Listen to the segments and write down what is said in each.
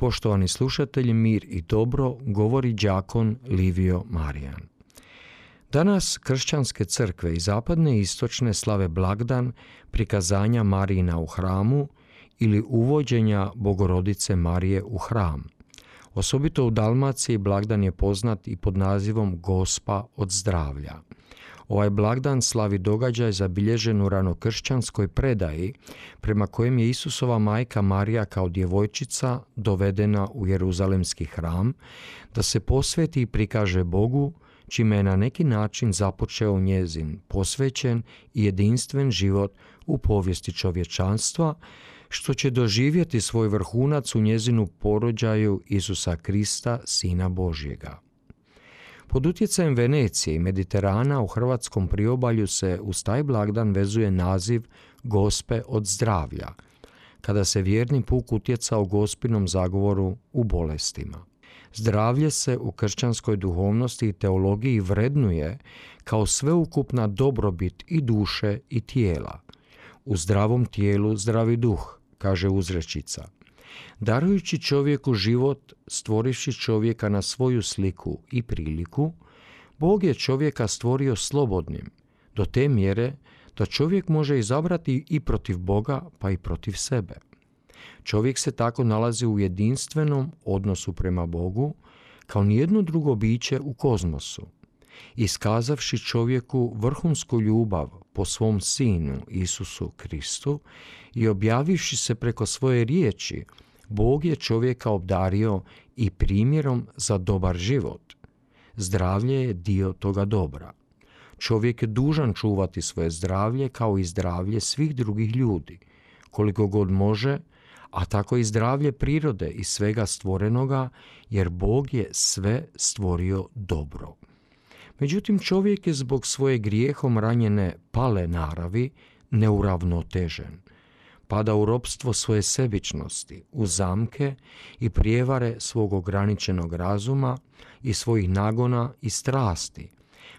Poštovani slušatelji, mir i dobro govori đakon Livio Marijan. Danas kršćanske crkve i zapadne i istočne slave blagdan prikazanja Marijina u hramu ili uvođenja Bogorodice Marije u hram. Osobito u Dalmaciji blagdan je poznat i pod nazivom Gospa od zdravlja. Ovaj blagdan slavi događaj zabilježen u ranokršćanskoj predaji prema kojem je Isusova majka Marija kao djevojčica dovedena u Jeruzalemski hram da se posveti i prikaže Bogu čime je na neki način započeo njezin posvećen i jedinstven život u povijesti čovječanstva, što će doživjeti svoj vrhunac u njezinu porođaju Isusa Krista, Sina Božjega. Pod utjecajem Venecije i Mediterana u hrvatskom priobalju se uz taj blagdan vezuje naziv Gospe od zdravlja, kada se vjerni puk utjecao gospinom zagovoru u bolestima. Zdravlje se u kršćanskoj duhovnosti i teologiji vrednuje kao sveukupna dobrobit i duše i tijela. U zdravom tijelu zdravi duh, kaže uzrečica – Darujući čovjeku život, stvoriši čovjeka na svoju sliku i priliku, Bog je čovjeka stvorio slobodnim, do te mjere da čovjek može izabrati i protiv Boga, pa i protiv sebe. Čovjek se tako nalazi u jedinstvenom odnosu prema Bogu, kao nijedno drugo biće u kozmosu. Iskazavši čovjeku vrhunsku ljubav po svom sinu Isusu Kristu i objavivši se preko svoje riječi Bog je čovjeka obdario i primjerom za dobar život. Zdravlje je dio toga dobra. Čovjek je dužan čuvati svoje zdravlje kao i zdravlje svih drugih ljudi, koliko god može, a tako i zdravlje prirode i svega stvorenoga, jer Bog je sve stvorio dobro. Međutim, čovjek je zbog svoje grijehom ranjene pale naravi neuravnotežen pada u ropstvo svoje sebičnosti, u zamke i prijevare svog ograničenog razuma i svojih nagona i strasti,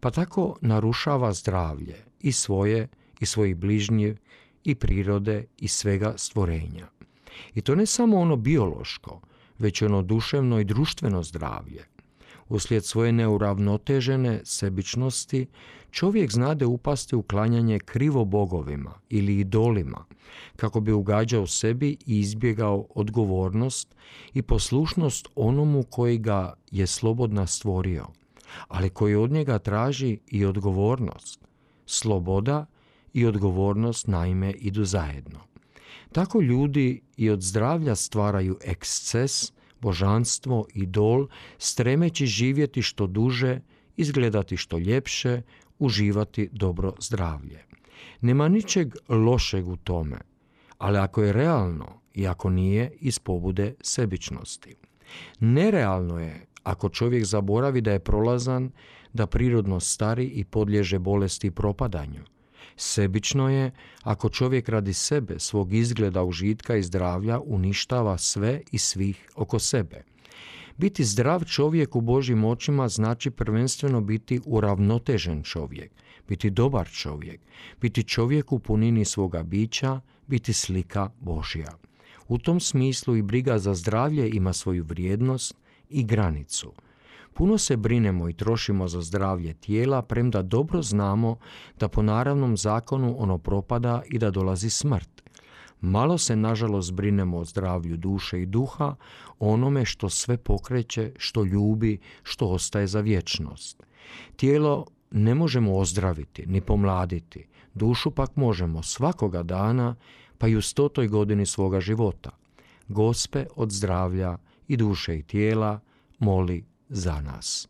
pa tako narušava zdravlje i svoje i svojih bližnjih i prirode i svega stvorenja. I to ne samo ono biološko, već ono duševno i društveno zdravlje. Uslijed svoje neuravnotežene sebičnosti, čovjek znade upasti u klanjanje krivo bogovima ili idolima, kako bi ugađao sebi i izbjegao odgovornost i poslušnost onomu koji ga je slobodna stvorio, ali koji od njega traži i odgovornost. Sloboda i odgovornost naime idu zajedno. Tako ljudi i od zdravlja stvaraju eksces, božanstvo, idol, stremeći živjeti što duže, izgledati što ljepše, uživati dobro zdravlje. Nema ničeg lošeg u tome, ali ako je realno i ako nije iz pobude sebičnosti. Nerealno je ako čovjek zaboravi da je prolazan, da prirodno stari i podliježe bolesti i propadanju. Sebično je ako čovjek radi sebe, svog izgleda, užitka i zdravlja uništava sve i svih oko sebe. Biti zdrav čovjek u Božjim očima znači prvenstveno biti uravnotežen čovjek, biti dobar čovjek, biti čovjek u punini svoga bića, biti slika Božja. U tom smislu i briga za zdravlje ima svoju vrijednost i granicu. Puno se brinemo i trošimo za zdravlje tijela, premda dobro znamo da po naravnom zakonu ono propada i da dolazi smrt. Malo se nažalost brinemo o zdravlju duše i duha, onome što sve pokreće, što ljubi, što ostaje za vječnost. Tijelo ne možemo ozdraviti ni pomladiti, dušu pak možemo svakoga dana, pa i u stotoj godini svoga života. Gospe od zdravlja i duše i tijela moli za nas.